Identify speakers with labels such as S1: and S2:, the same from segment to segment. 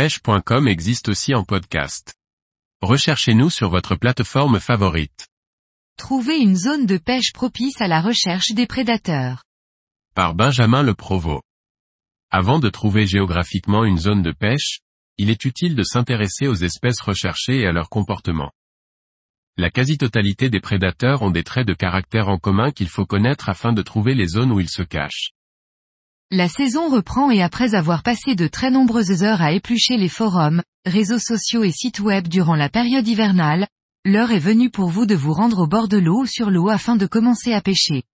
S1: pêche.com existe aussi en podcast. Recherchez-nous sur votre plateforme favorite.
S2: Trouvez une zone de pêche propice à la recherche des prédateurs.
S1: Par Benjamin Le Provost. Avant de trouver géographiquement une zone de pêche, il est utile de s'intéresser aux espèces recherchées et à leur comportement. La quasi-totalité des prédateurs ont des traits de caractère en commun qu'il faut connaître afin de trouver les zones où ils se cachent.
S2: La saison reprend et après avoir passé de très nombreuses heures à éplucher les forums, réseaux sociaux et sites web durant la période hivernale, l'heure est venue pour vous de vous rendre au bord de l'eau ou sur l'eau afin de commencer à pêcher.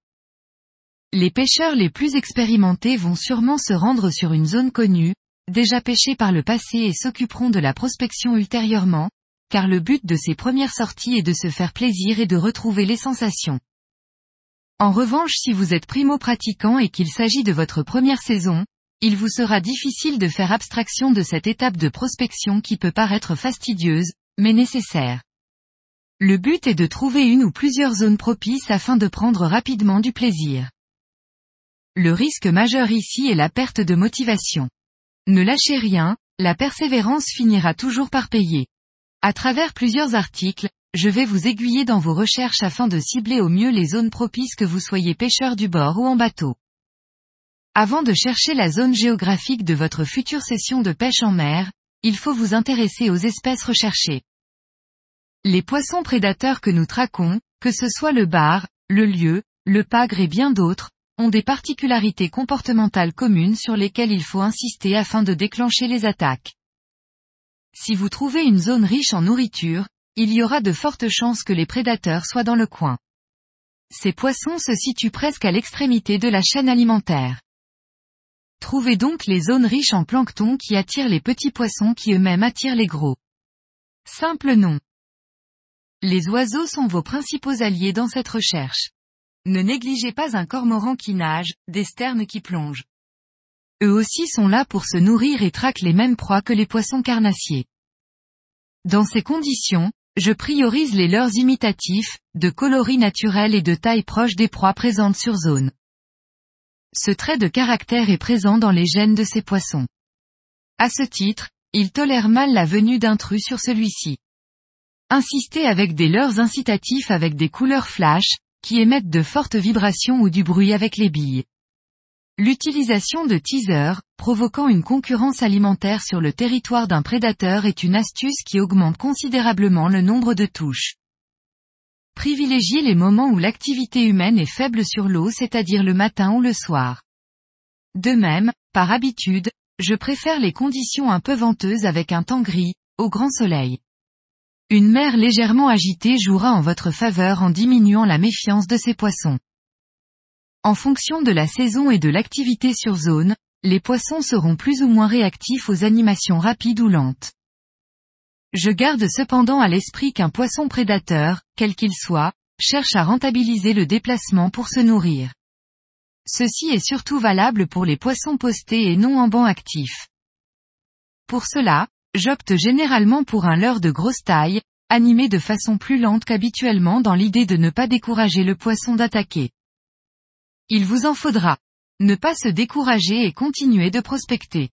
S2: Les pêcheurs les plus expérimentés vont sûrement se rendre sur une zone connue, déjà pêchée par le passé et s'occuperont de la prospection ultérieurement, car le but de ces premières sorties est de se faire plaisir et de retrouver les sensations. En revanche si vous êtes primo-pratiquant et qu'il s'agit de votre première saison, il vous sera difficile de faire abstraction de cette étape de prospection qui peut paraître fastidieuse, mais nécessaire. Le but est de trouver une ou plusieurs zones propices afin de prendre rapidement du plaisir. Le risque majeur ici est la perte de motivation. Ne lâchez rien, la persévérance finira toujours par payer. À travers plusieurs articles, je vais vous aiguiller dans vos recherches afin de cibler au mieux les zones propices que vous soyez pêcheur du bord ou en bateau. Avant de chercher la zone géographique de votre future session de pêche en mer, il faut vous intéresser aux espèces recherchées. Les poissons prédateurs que nous traquons, que ce soit le bar, le lieu, le pagre et bien d'autres, ont des particularités comportementales communes sur lesquelles il faut insister afin de déclencher les attaques. Si vous trouvez une zone riche en nourriture, il y aura de fortes chances que les prédateurs soient dans le coin. Ces poissons se situent presque à l'extrémité de la chaîne alimentaire. Trouvez donc les zones riches en plancton qui attirent les petits poissons qui eux-mêmes attirent les gros. Simple nom. Les oiseaux sont vos principaux alliés dans cette recherche. Ne négligez pas un cormoran qui nage, des sternes qui plongent. Eux aussi sont là pour se nourrir et traquent les mêmes proies que les poissons carnassiers. Dans ces conditions, je priorise les leurs imitatifs, de coloris naturel et de taille proche des proies présentes sur zone. Ce trait de caractère est présent dans les gènes de ces poissons. À ce titre, ils tolèrent mal la venue d'intrus sur celui-ci. Insistez avec des leurs incitatifs avec des couleurs flash, qui émettent de fortes vibrations ou du bruit avec les billes. L'utilisation de teasers, provoquant une concurrence alimentaire sur le territoire d'un prédateur est une astuce qui augmente considérablement le nombre de touches. Privilégiez les moments où l'activité humaine est faible sur l'eau c'est-à-dire le matin ou le soir. De même, par habitude, je préfère les conditions un peu venteuses avec un temps gris, au grand soleil. Une mer légèrement agitée jouera en votre faveur en diminuant la méfiance de ces poissons. En fonction de la saison et de l'activité sur zone, les poissons seront plus ou moins réactifs aux animations rapides ou lentes. Je garde cependant à l'esprit qu'un poisson prédateur, quel qu'il soit, cherche à rentabiliser le déplacement pour se nourrir. Ceci est surtout valable pour les poissons postés et non en banc actif. Pour cela, j'opte généralement pour un leurre de grosse taille, animé de façon plus lente qu'habituellement dans l'idée de ne pas décourager le poisson d'attaquer. Il vous en faudra. Ne pas se décourager et continuer de prospecter.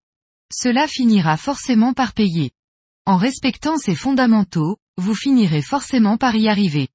S2: Cela finira forcément par payer. En respectant ces fondamentaux, vous finirez forcément par y arriver.